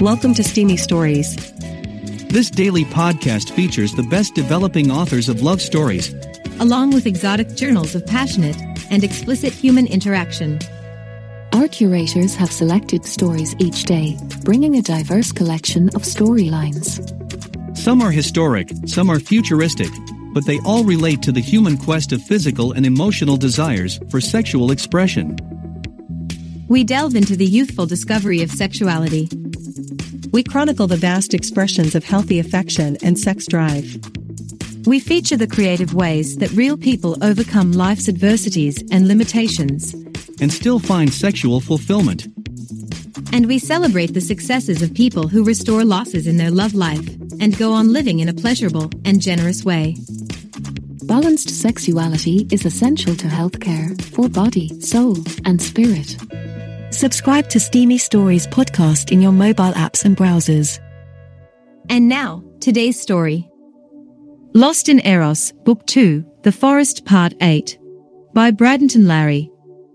Welcome to Steamy Stories. This daily podcast features the best developing authors of love stories, along with exotic journals of passionate and explicit human interaction. Our curators have selected stories each day, bringing a diverse collection of storylines. Some are historic, some are futuristic, but they all relate to the human quest of physical and emotional desires for sexual expression. We delve into the youthful discovery of sexuality. We chronicle the vast expressions of healthy affection and sex drive. We feature the creative ways that real people overcome life's adversities and limitations. And still find sexual fulfillment. And we celebrate the successes of people who restore losses in their love life and go on living in a pleasurable and generous way. Balanced sexuality is essential to healthcare for body, soul, and spirit. Subscribe to Steamy Stories podcast in your mobile apps and browsers. And now, today's story. Lost in Eros, Book 2, The Forest Part 8. By Bradenton Larry.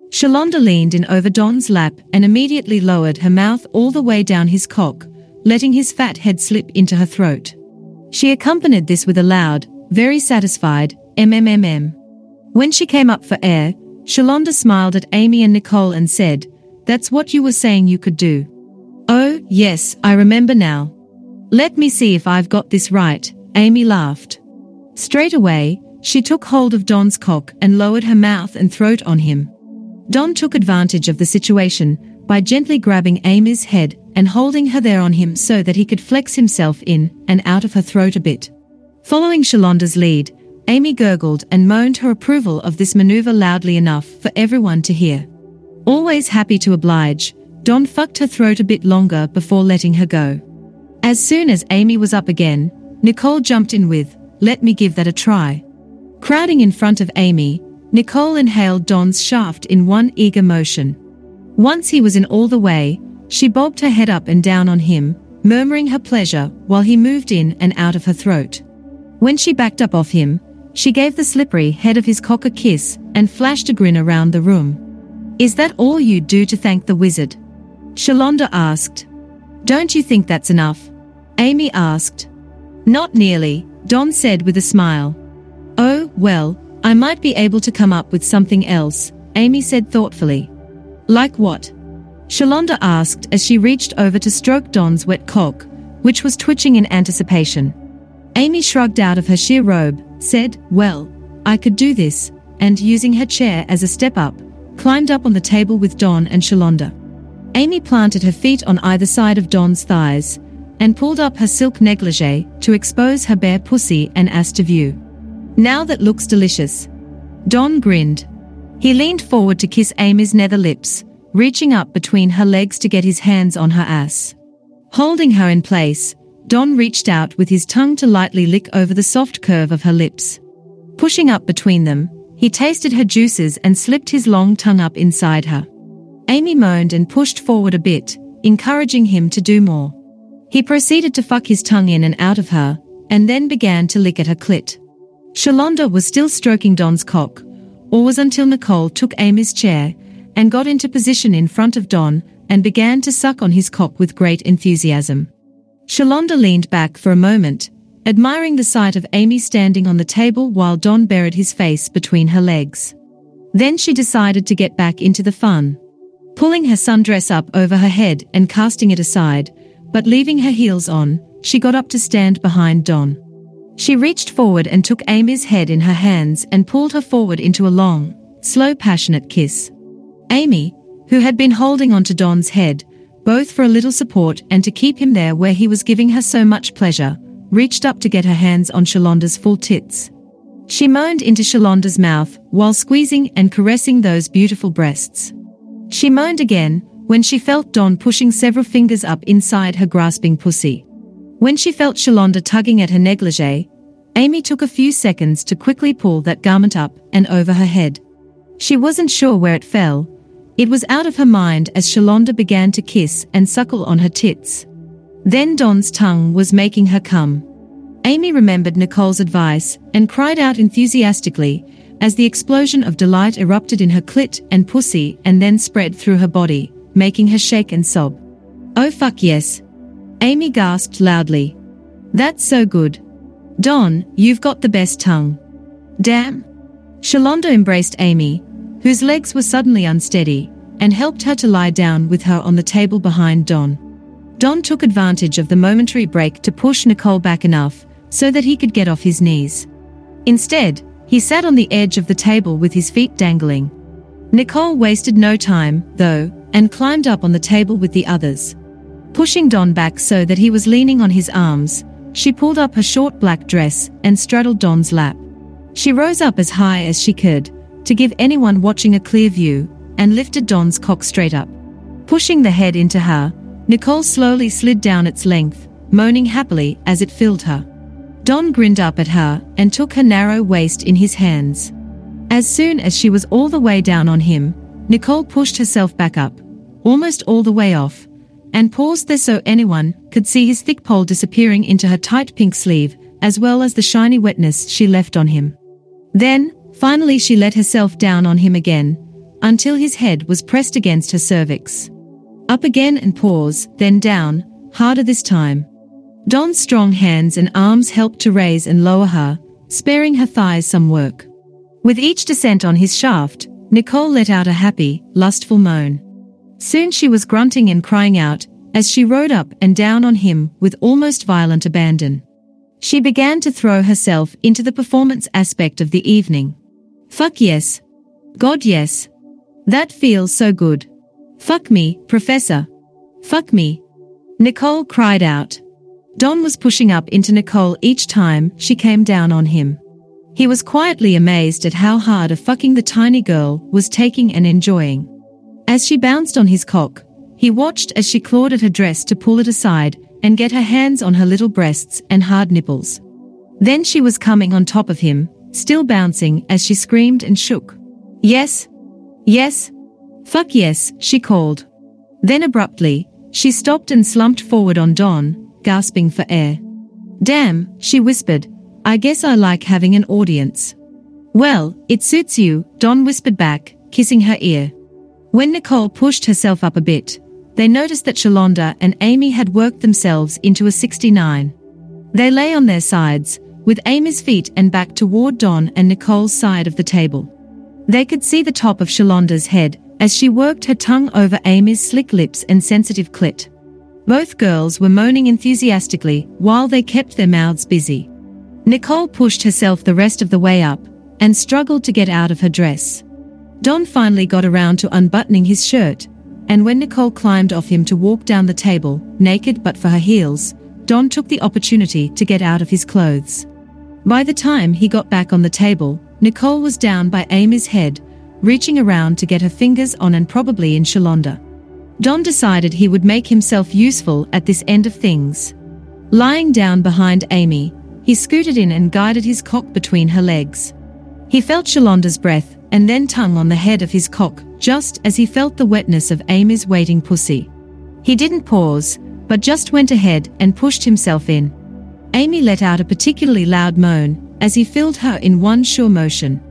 Shelonda leaned in over Don's lap and immediately lowered her mouth all the way down his cock, letting his fat head slip into her throat. She accompanied this with a loud, very satisfied, MMMM. When she came up for air, Shelonda smiled at Amy and Nicole and said, that's what you were saying you could do. Oh, yes, I remember now. Let me see if I've got this right, Amy laughed. Straight away, she took hold of Don's cock and lowered her mouth and throat on him. Don took advantage of the situation by gently grabbing Amy's head and holding her there on him so that he could flex himself in and out of her throat a bit. Following Shelonda's lead, Amy gurgled and moaned her approval of this maneuver loudly enough for everyone to hear. Always happy to oblige, Don fucked her throat a bit longer before letting her go. As soon as Amy was up again, Nicole jumped in with, let me give that a try. Crowding in front of Amy, Nicole inhaled Don's shaft in one eager motion. Once he was in all the way, she bobbed her head up and down on him, murmuring her pleasure while he moved in and out of her throat. When she backed up off him, she gave the slippery head of his cock a kiss and flashed a grin around the room. Is that all you do to thank the wizard? Shelonda asked. Don't you think that's enough? Amy asked. Not nearly, Don said with a smile. Oh, well, I might be able to come up with something else, Amy said thoughtfully. Like what? Shelonda asked as she reached over to stroke Don's wet cock, which was twitching in anticipation. Amy shrugged out of her sheer robe, said, Well, I could do this, and using her chair as a step up, climbed up on the table with Don and Shelonda. Amy planted her feet on either side of Don's thighs and pulled up her silk negligee to expose her bare pussy and ass to view. Now that looks delicious. Don grinned. He leaned forward to kiss Amy's nether lips, reaching up between her legs to get his hands on her ass. Holding her in place, Don reached out with his tongue to lightly lick over the soft curve of her lips. Pushing up between them, he tasted her juices and slipped his long tongue up inside her. Amy moaned and pushed forward a bit, encouraging him to do more. He proceeded to fuck his tongue in and out of her, and then began to lick at her clit. Shelonda was still stroking Don's cock, or was until Nicole took Amy's chair and got into position in front of Don and began to suck on his cock with great enthusiasm. Shelonda leaned back for a moment admiring the sight of Amy standing on the table while Don buried his face between her legs. Then she decided to get back into the fun. Pulling her sundress up over her head and casting it aside, but leaving her heels on, she got up to stand behind Don. She reached forward and took Amy's head in her hands and pulled her forward into a long, slow, passionate kiss. Amy, who had been holding onto Don's head, both for a little support and to keep him there where he was giving her so much pleasure, reached up to get her hands on Shelonda's full tits. She moaned into Shelonda's mouth while squeezing and caressing those beautiful breasts. She moaned again when she felt Don pushing several fingers up inside her grasping pussy. When she felt Shelonda tugging at her negligee, Amy took a few seconds to quickly pull that garment up and over her head. She wasn't sure where it fell. It was out of her mind as Shelonda began to kiss and suckle on her tits. Then Don's tongue was making her come. Amy remembered Nicole's advice and cried out enthusiastically as the explosion of delight erupted in her clit and pussy and then spread through her body, making her shake and sob. Oh fuck yes. Amy gasped loudly. That's so good. Don, you've got the best tongue. Damn. Shelonda embraced Amy, whose legs were suddenly unsteady, and helped her to lie down with her on the table behind Don. Don took advantage of the momentary break to push Nicole back enough so that he could get off his knees. Instead, he sat on the edge of the table with his feet dangling. Nicole wasted no time, though, and climbed up on the table with the others. Pushing Don back so that he was leaning on his arms, she pulled up her short black dress and straddled Don's lap. She rose up as high as she could, to give anyone watching a clear view, and lifted Don's cock straight up. Pushing the head into her, Nicole slowly slid down its length, moaning happily as it filled her. Don grinned up at her and took her narrow waist in his hands. As soon as she was all the way down on him, Nicole pushed herself back up, almost all the way off, and paused there so anyone could see his thick pole disappearing into her tight pink sleeve, as well as the shiny wetness she left on him. Then, finally she let herself down on him again, until his head was pressed against her cervix. Up again and pause, then down, harder this time. Don's strong hands and arms helped to raise and lower her, sparing her thighs some work. With each descent on his shaft, Nicole let out a happy, lustful moan. Soon she was grunting and crying out as she rode up and down on him with almost violent abandon. She began to throw herself into the performance aspect of the evening. Fuck yes. God yes. That feels so good. Fuck me, Professor. Fuck me. Nicole cried out. Don was pushing up into Nicole each time she came down on him. He was quietly amazed at how hard a fucking the tiny girl was taking and enjoying. As she bounced on his cock, he watched as she clawed at her dress to pull it aside and get her hands on her little breasts and hard nipples. Then she was coming on top of him, still bouncing as she screamed and shook. Yes. Yes. Fuck yes, she called. Then abruptly, she stopped and slumped forward on Don, gasping for air. Damn, she whispered. I guess I like having an audience. Well, it suits you, Don whispered back, kissing her ear. When Nicole pushed herself up a bit, they noticed that Shelonda and Amy had worked themselves into a 69. They lay on their sides, with Amy's feet and back toward Don and Nicole's side of the table. They could see the top of Shelonda's head as she worked her tongue over Amy's slick lips and sensitive clit. Both girls were moaning enthusiastically while they kept their mouths busy. Nicole pushed herself the rest of the way up and struggled to get out of her dress. Don finally got around to unbuttoning his shirt, and when Nicole climbed off him to walk down the table, naked but for her heels, Don took the opportunity to get out of his clothes. By the time he got back on the table, Nicole was down by Amy's head, reaching around to get her fingers on and probably in Shelonda. Don decided he would make himself useful at this end of things. Lying down behind Amy, he scooted in and guided his cock between her legs. He felt Shelonda's breath and then tongue on the head of his cock, just as he felt the wetness of Amy's waiting pussy. He didn't pause, but just went ahead and pushed himself in. Amy let out a particularly loud moan as he filled her in one sure motion.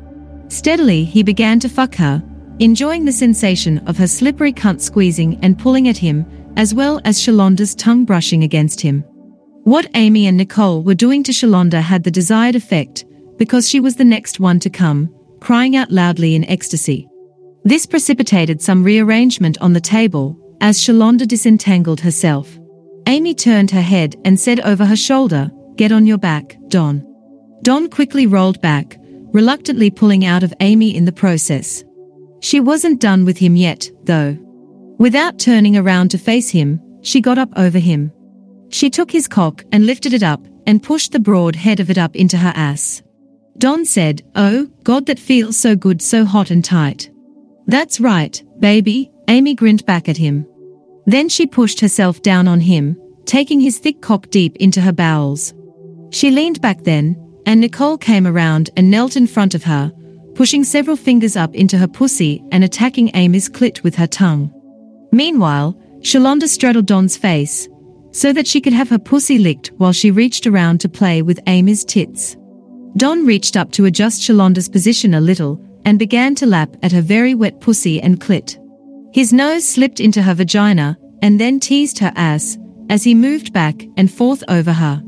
Steadily, he began to fuck her, enjoying the sensation of her slippery cunt squeezing and pulling at him, as well as Shelonda's tongue brushing against him. What Amy and Nicole were doing to Shelonda had the desired effect, because she was the next one to come, crying out loudly in ecstasy. This precipitated some rearrangement on the table, as Shelonda disentangled herself. Amy turned her head and said over her shoulder, Get on your back, Don. Don quickly rolled back, reluctantly pulling out of Amy in the process. She wasn't done with him yet, though. Without turning around to face him, she got up over him. She took his cock and lifted it up and pushed the broad head of it up into her ass. Don said, Oh, God, that feels so good, so hot and tight. That's right, baby, Amy grinned back at him. Then she pushed herself down on him, taking his thick cock deep into her bowels. She leaned back then, and Nicole came around and knelt in front of her, pushing several fingers up into her pussy and attacking Amy's clit with her tongue. Meanwhile, Shelonda straddled Don's face, so that she could have her pussy licked while she reached around to play with Amy's tits. Don reached up to adjust Shelonda's position a little and began to lap at her very wet pussy and clit. His nose slipped into her vagina and then teased her ass, as he moved back and forth over her.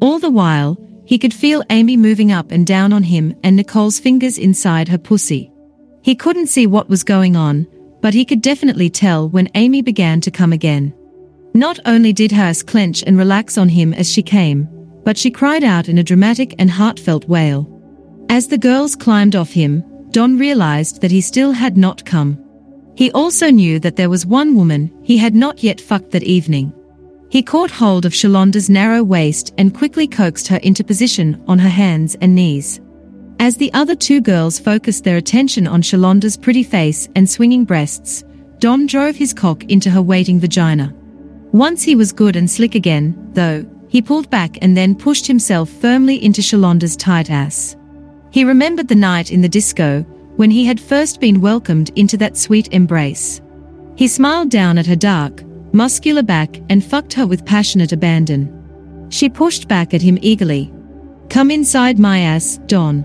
All the while, he could feel Amy moving up and down on him and Nicole's fingers inside her pussy. He couldn't see what was going on, but he could definitely tell when Amy began to come again. Not only did hers clench and relax on him as she came, but she cried out in a dramatic and heartfelt wail. As the girls climbed off him, Don realized that he still had not come. He also knew that there was one woman he had not yet fucked that evening. He caught hold of Shelonda's narrow waist and quickly coaxed her into position on her hands and knees. As the other two girls focused their attention on Shelonda's pretty face and swinging breasts, Don drove his cock into her waiting vagina. Once he was good and slick again, though, he pulled back and then pushed himself firmly into Shelonda's tight ass. He remembered the night in the disco, when he had first been welcomed into that sweet embrace. He smiled down at her dark, muscular back and fucked her with passionate abandon. She pushed back at him eagerly. Come inside my ass, Don.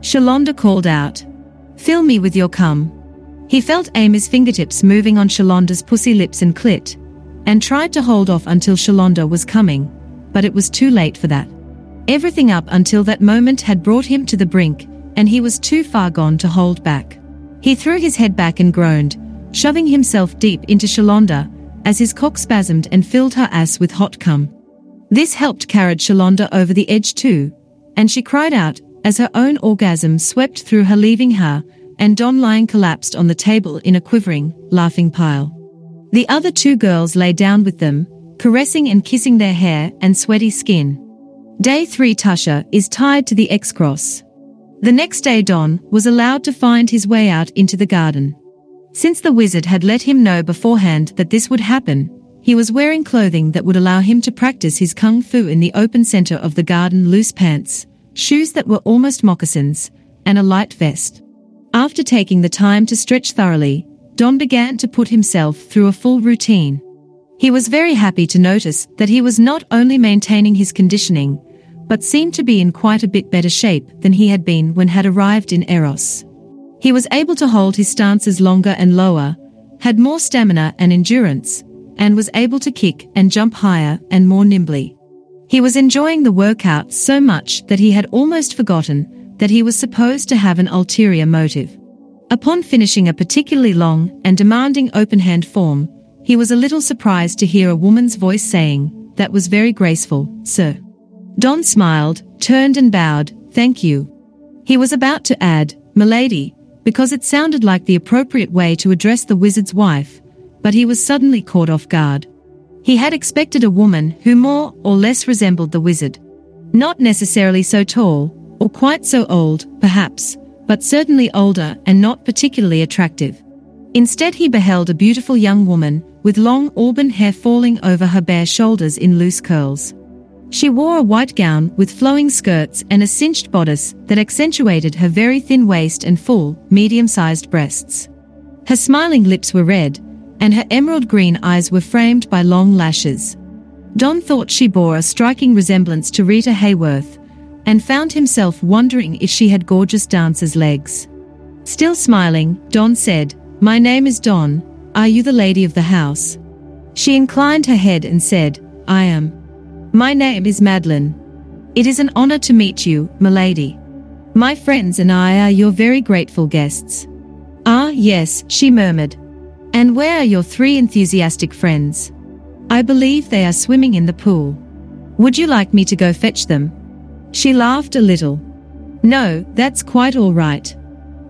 Shelonda called out. Fill me with your cum. He felt Amy's fingertips moving on Shelonda's pussy lips and clit, and tried to hold off until Shelonda was coming, but it was too late for that. Everything up until that moment had brought him to the brink, and he was too far gone to hold back. He threw his head back and groaned, shoving himself deep into Shelonda, as his cock spasmed and filled her ass with hot cum. This helped carry Shelonda over the edge too, and she cried out as her own orgasm swept through her leaving her, and Don lying collapsed on the table in a quivering, laughing pile. The other two girls lay down with them, caressing and kissing their hair and sweaty skin. Day 3 Tasha is tied to the X-Cross. The next day Don was allowed to find his way out into the garden. Since the wizard had let him know beforehand that this would happen, he was wearing clothing that would allow him to practice his kung fu in the open center of the garden loose pants, shoes that were almost moccasins, and a light vest. After taking the time to stretch thoroughly, Don began to put himself through a full routine. He was very happy to notice that he was not only maintaining his conditioning, but seemed to be in quite a bit better shape than he had been when had arrived in Eros. He was able to hold his stances longer and lower, had more stamina and endurance, and was able to kick and jump higher and more nimbly. He was enjoying the workout so much that he had almost forgotten that he was supposed to have an ulterior motive. Upon finishing a particularly long and demanding open hand form, he was a little surprised to hear a woman's voice saying, That was very graceful, sir. Don smiled, turned and bowed, thank you. He was about to add, milady, because it sounded like the appropriate way to address the wizard's wife, but he was suddenly caught off guard. He had expected a woman who more or less resembled the wizard. Not necessarily so tall, or quite so old, perhaps, but certainly older and not particularly attractive. Instead he beheld a beautiful young woman, with long auburn hair falling over her bare shoulders in loose curls. She wore a white gown with flowing skirts and a cinched bodice that accentuated her very thin waist and full, medium-sized breasts. Her smiling lips were red, and her emerald green eyes were framed by long lashes. Don thought she bore a striking resemblance to Rita Hayworth, and found himself wondering if she had gorgeous dancer's legs. Still smiling, Don said, My name is Don, are you the lady of the house? She inclined her head and said, I am. My name is Madeline. It is an honor to meet you, milady. My friends and I are your very grateful guests. Ah, yes, she murmured. And where are your three enthusiastic friends? I believe they are swimming in the pool. Would you like me to go fetch them? She laughed a little. No, that's quite all right.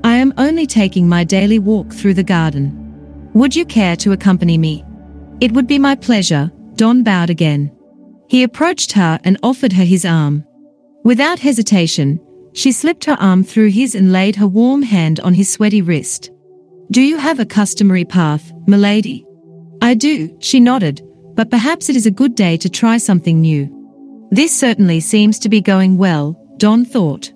I am only taking my daily walk through the garden. Would you care to accompany me? It would be my pleasure, Don bowed again. He approached her and offered her his arm. Without hesitation, she slipped her arm through his and laid her warm hand on his sweaty wrist. Do you have a customary path, milady? I do, she nodded, but perhaps it is a good day to try something new. This certainly seems to be going well, Don thought.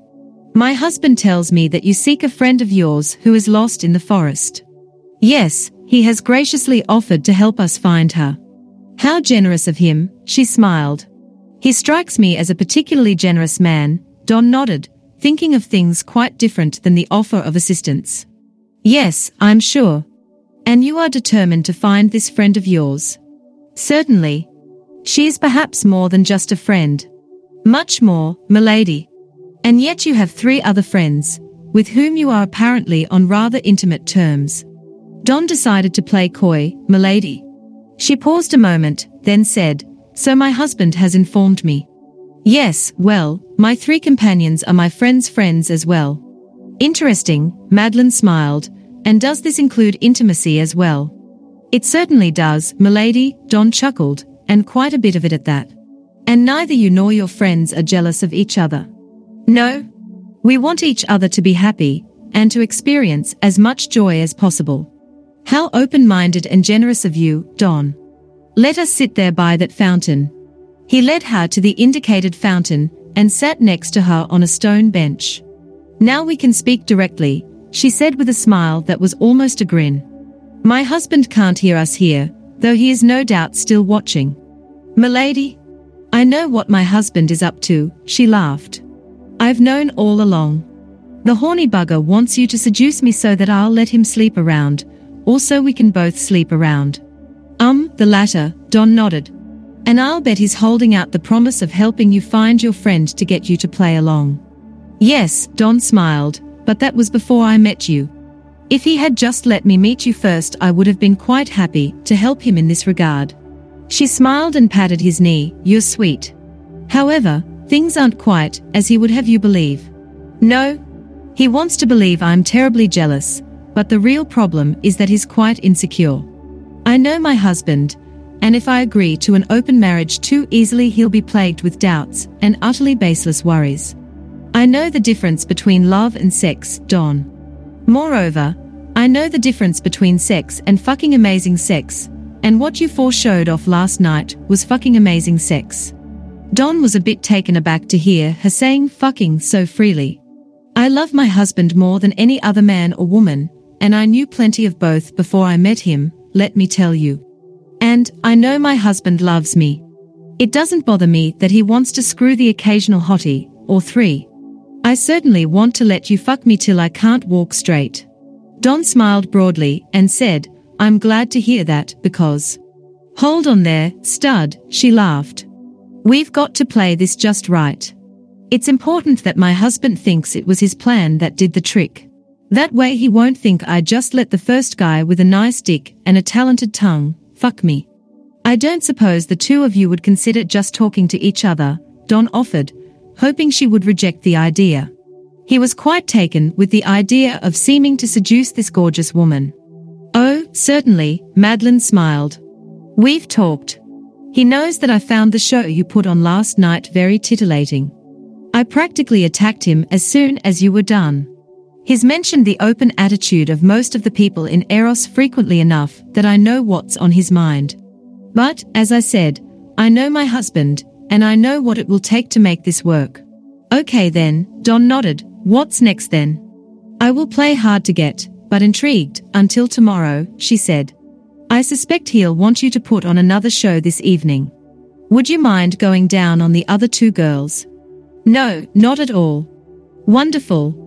My husband tells me that you seek a friend of yours who is lost in the forest. Yes, he has graciously offered to help us find her. How generous of him, she smiled. He strikes me as a particularly generous man, Don nodded, thinking of things quite different than the offer of assistance. Yes, I'm sure. And you are determined to find this friend of yours? Certainly. She is perhaps more than just a friend. Much more, milady. And yet you have three other friends, with whom you are apparently on rather intimate terms. Don decided to play coy, milady. She paused a moment, then said, So my husband has informed me. Yes, well, my three companions are my friends' friends as well. Interesting, Madeline smiled, and does this include intimacy as well? It certainly does, milady, Don chuckled, and quite a bit of it at that. And neither you nor your friends are jealous of each other. No. We want each other to be happy, and to experience as much joy as possible. How open-minded and generous of you, Don. Let us sit there by that fountain. He led her to the indicated fountain, and sat next to her on a stone bench. Now we can speak directly, she said with a smile that was almost a grin. My husband can't hear us here, though he is no doubt still watching. Milady? I know what my husband is up to, she laughed. I've known all along. The horny bugger wants you to seduce me so that I'll let him sleep around, or so we can both sleep around. Um, the latter, Don nodded. And I'll bet he's holding out the promise of helping you find your friend to get you to play along. Yes, Don smiled, but that was before I met you. If he had just let me meet you first, I would have been quite happy to help him in this regard. She smiled and patted his knee, You're sweet. However, things aren't quite as he would have you believe. No. He wants to believe I'm terribly jealous, but the real problem is that he's quite insecure. I know my husband, and if I agree to an open marriage too easily, he'll be plagued with doubts and utterly baseless worries. I know the difference between love and sex, Don. Moreover, I know the difference between sex and fucking amazing sex, and what you four showed off last night was fucking amazing sex. Don was a bit taken aback to hear her saying fucking so freely. I love my husband more than any other man or woman, and I knew plenty of both before I met him, let me tell you. And I know my husband loves me. It doesn't bother me that he wants to screw the occasional hottie, or three. I certainly want to let you fuck me till I can't walk straight. Don smiled broadly and said, I'm glad to hear that because. Hold on there, stud, she laughed. We've got to play this just right. It's important that my husband thinks it was his plan that did the trick. That way he won't think I just let the first guy with a nice dick and a talented tongue fuck me. I don't suppose the two of you would consider just talking to each other, Don offered, hoping she would reject the idea. He was quite taken with the idea of seeming to seduce this gorgeous woman. Oh, certainly, Madeline smiled. We've talked. He knows that I found the show you put on last night very titillating. I practically attacked him as soon as you were done. He's mentioned the open attitude of most of the people in Eros frequently enough that I know what's on his mind. But, as I said, I know my husband, and I know what it will take to make this work. Okay then, Don nodded. What's next then? I will play hard to get, but intrigued, until tomorrow, she said. I suspect he'll want you to put on another show this evening. Would you mind going down on the other two girls? No, not at all. Wonderful.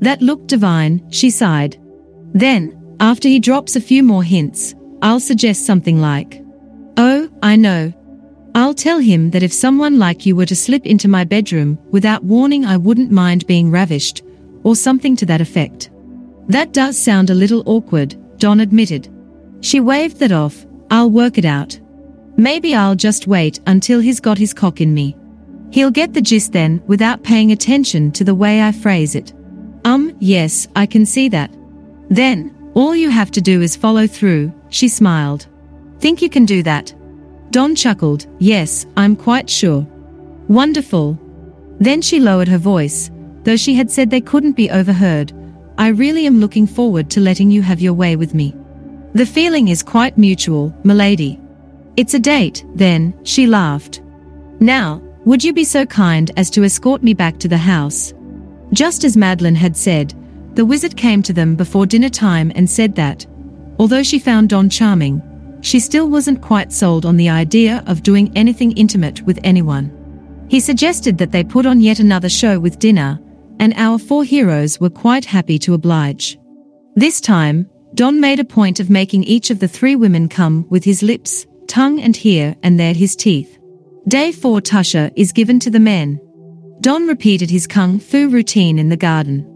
That looked divine, she sighed. Then, after he drops a few more hints, I'll suggest something like, Oh, I know, I'll tell him that if someone like you were to slip into my bedroom without warning, I wouldn't mind being ravished, or something to that effect. That does sound a little awkward, Don admitted. She waved that off, I'll work it out. Maybe I'll just wait until he's got his cock in me. He'll get the gist then without paying attention to the way I phrase it. Um, yes, I can see that. Then, all you have to do is follow through, she smiled. Think you can do that? Don chuckled, Yes, I'm quite sure. Wonderful. Then she lowered her voice, though she had said they couldn't be overheard. I really am looking forward to letting you have your way with me. The feeling is quite mutual, milady. It's a date, then, she laughed. Now, would you be so kind as to escort me back to the house? Just as Madeline had said, the wizard came to them before dinner time and said that, although she found Don charming, she still wasn't quite sold on the idea of doing anything intimate with anyone. He suggested that they put on yet another show with dinner, and our four heroes were quite happy to oblige. This time, Don made a point of making each of the three women come with his lips, tongue and here and there his teeth. Day 4 Tasha is given to the men. Don repeated his kung fu routine in the garden.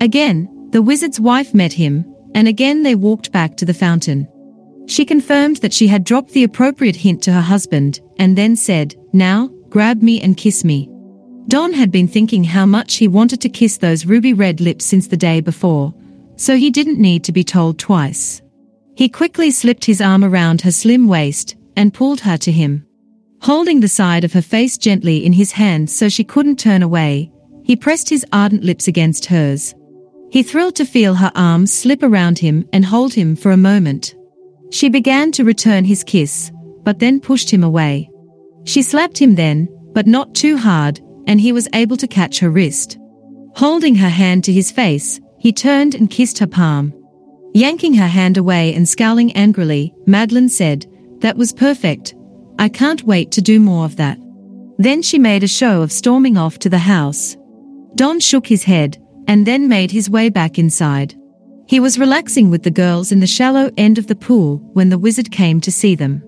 Again, the wizard's wife met him, and again they walked back to the fountain. She confirmed that she had dropped the appropriate hint to her husband, and then said, Now, grab me and kiss me. Don had been thinking how much he wanted to kiss those ruby red lips since the day before, so he didn't need to be told twice. He quickly slipped his arm around her slim waist and pulled her to him. Holding the side of her face gently in his hand so she couldn't turn away, he pressed his ardent lips against hers. He thrilled to feel her arms slip around him and hold him for a moment. She began to return his kiss, but then pushed him away. She slapped him then, but not too hard, and he was able to catch her wrist. Holding her hand to his face, he turned and kissed her palm. Yanking her hand away and scowling angrily, Madeline said, That was perfect, I can't wait to do more of that. Then she made a show of storming off to the house. Don shook his head and then made his way back inside. He was relaxing with the girls in the shallow end of the pool when the wizard came to see them.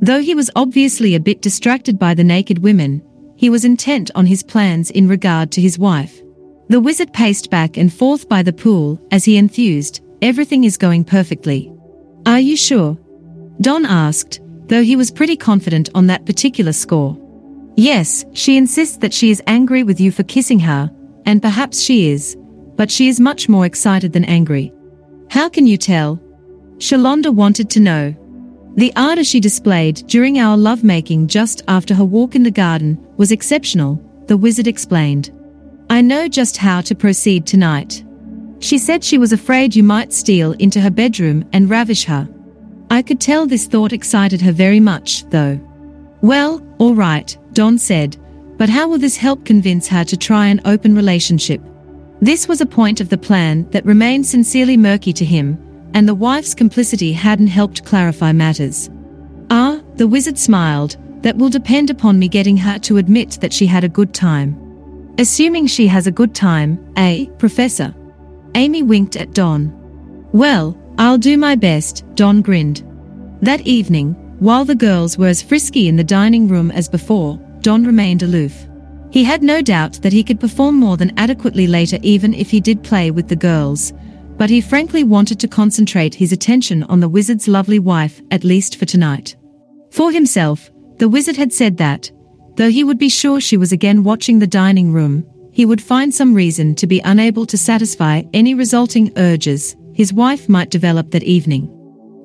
Though he was obviously a bit distracted by the naked women, he was intent on his plans in regard to his wife. The wizard paced back and forth by the pool as he enthused, everything is going perfectly. Are you sure? Don asked, though he was pretty confident on that particular score. Yes, she insists that she is angry with you for kissing her, and perhaps she is, but she is much more excited than angry. How can you tell? Shelonda wanted to know. The ardor she displayed during our lovemaking just after her walk in the garden was exceptional, the wizard explained. I know just how to proceed tonight. She said she was afraid you might steal into her bedroom and ravish her. I could tell this thought excited her very much, though. Well, all right, Don said, but how will this help convince her to try an open relationship? This was a point of the plan that remained sincerely murky to him, and the wife's complicity hadn't helped clarify matters. Ah, the wizard smiled, that will depend upon me getting her to admit that she had a good time. Assuming she has a good time, eh, Professor? Amy winked at Don. Well, I'll do my best, Don grinned. That evening, while the girls were as frisky in the dining room as before, Don remained aloof. He had no doubt that he could perform more than adequately later even if he did play with the girls, but he frankly wanted to concentrate his attention on the wizard's lovely wife, at least for tonight. For himself, the wizard had said that, though he would be sure she was again watching the dining room, he would find some reason to be unable to satisfy any resulting urges his wife might develop that evening.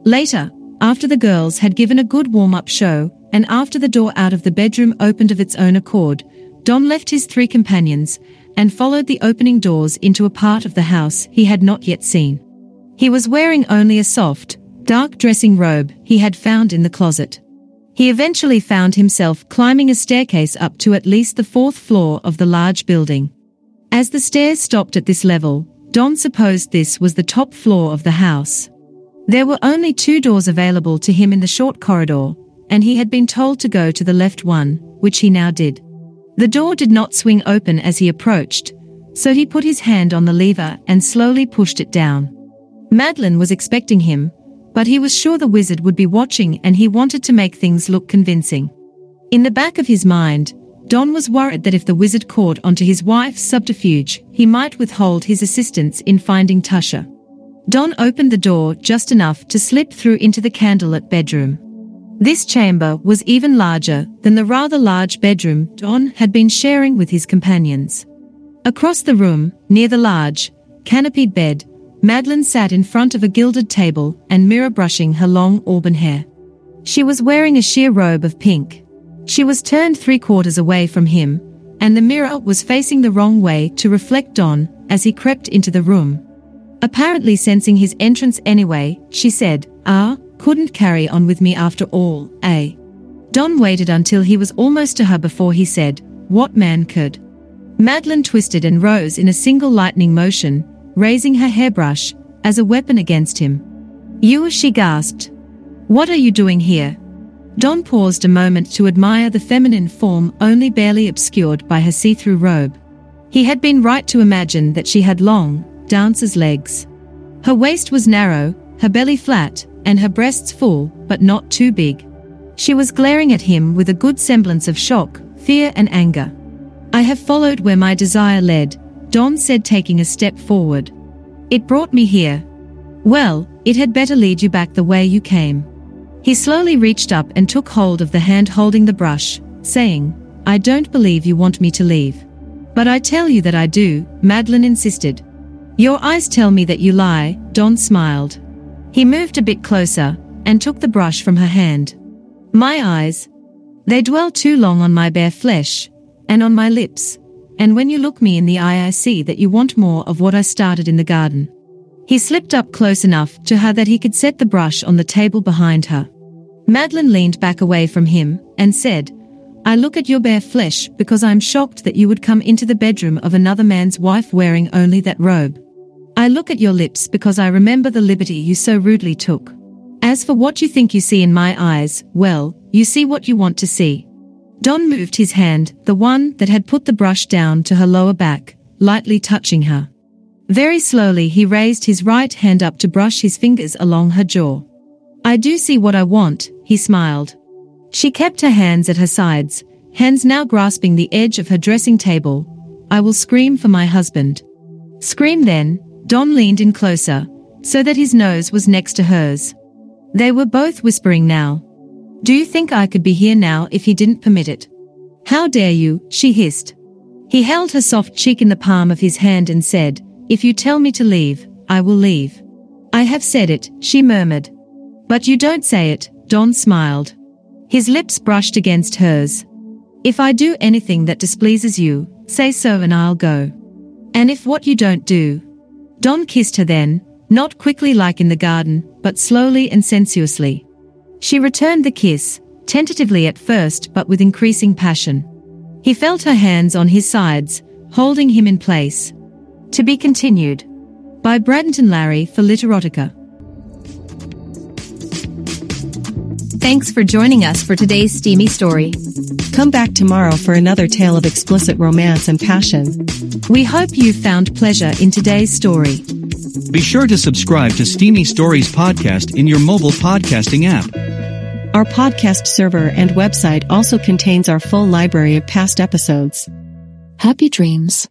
Later, after the girls had given a good warm-up show, and after the door out of the bedroom opened of its own accord, Don left his three companions and followed the opening doors into a part of the house he had not yet seen. He was wearing only a soft, dark dressing robe he had found in the closet. He eventually found himself climbing a staircase up to at least the fourth floor of the large building. As the stairs stopped at this level, Don supposed this was the top floor of the house. There were only two doors available to him in the short corridor, and he had been told to go to the left one, which he now did. The door did not swing open as he approached, so he put his hand on the lever and slowly pushed it down. Madeline was expecting him, but he was sure the wizard would be watching and he wanted to make things look convincing. In the back of his mind, Don was worried that if the wizard caught onto his wife's subterfuge, he might withhold his assistance in finding Tasha. Don opened the door just enough to slip through into the candlelit bedroom. This chamber was even larger than the rather large bedroom Don had been sharing with his companions. Across the room, near the large, canopied bed, Madeline sat in front of a gilded table and mirror brushing her long auburn hair. She was wearing a sheer robe of pink, she was turned three quarters away from him, and the mirror was facing the wrong way to reflect on as he crept into the room. Apparently sensing his entrance anyway, she said, Ah, couldn't carry on with me after all, eh? Don waited until he was almost to her before he said, What man could? Madeline twisted and rose in a single lightning motion, raising her hairbrush as a weapon against him. You, she gasped. What are you doing here? Don paused a moment to admire the feminine form only barely obscured by her see-through robe. He had been right to imagine that she had long, dancer's legs. Her waist was narrow, her belly flat, and her breasts full, but not too big. She was glaring at him with a good semblance of shock, fear and anger. I have followed where my desire led, Don said taking a step forward. It brought me here. Well, it had better lead you back the way you came. He slowly reached up and took hold of the hand holding the brush, saying, I don't believe you want me to leave. But I tell you that I do, Madeline insisted. Your eyes tell me that you lie, Don smiled. He moved a bit closer and took the brush from her hand. My eyes. They dwell too long on my bare flesh and on my lips. And when you look me in the eye, I see that you want more of what I started in the garden. He slipped up close enough to her that he could set the brush on the table behind her. Madeline leaned back away from him and said, I look at your bare flesh because I am shocked that you would come into the bedroom of another man's wife wearing only that robe. I look at your lips because I remember the liberty you so rudely took. As for what you think you see in my eyes, well, you see what you want to see. Don moved his hand, the one that had put the brush down to her lower back, lightly touching her. Very slowly he raised his right hand up to brush his fingers along her jaw. I do see what I want, he smiled. She kept her hands at her sides, hands now grasping the edge of her dressing table. I will scream for my husband. Scream then, Don leaned in closer, so that his nose was next to hers. They were both whispering now. Do you think I could be here now if he didn't permit it? How dare you, she hissed. He held her soft cheek in the palm of his hand and said, If you tell me to leave, I will leave. I have said it, she murmured. But you don't say it, Don smiled. His lips brushed against hers. If I do anything that displeases you, say so and I'll go. And if what you don't do, Don kissed her then, not quickly like in the garden, but slowly and sensuously. She returned the kiss, tentatively at first but with increasing passion. He felt her hands on his sides, holding him in place. To be continued. By Bradenton Larry for Literotica. Thanks for joining us for today's steamy story. Come back tomorrow for another tale of explicit romance and passion. We hope you found pleasure in today's story. Be sure to subscribe to Steamy Stories podcast in your mobile podcasting app. Our podcast server and website also contains our full library of past episodes. Happy dreams.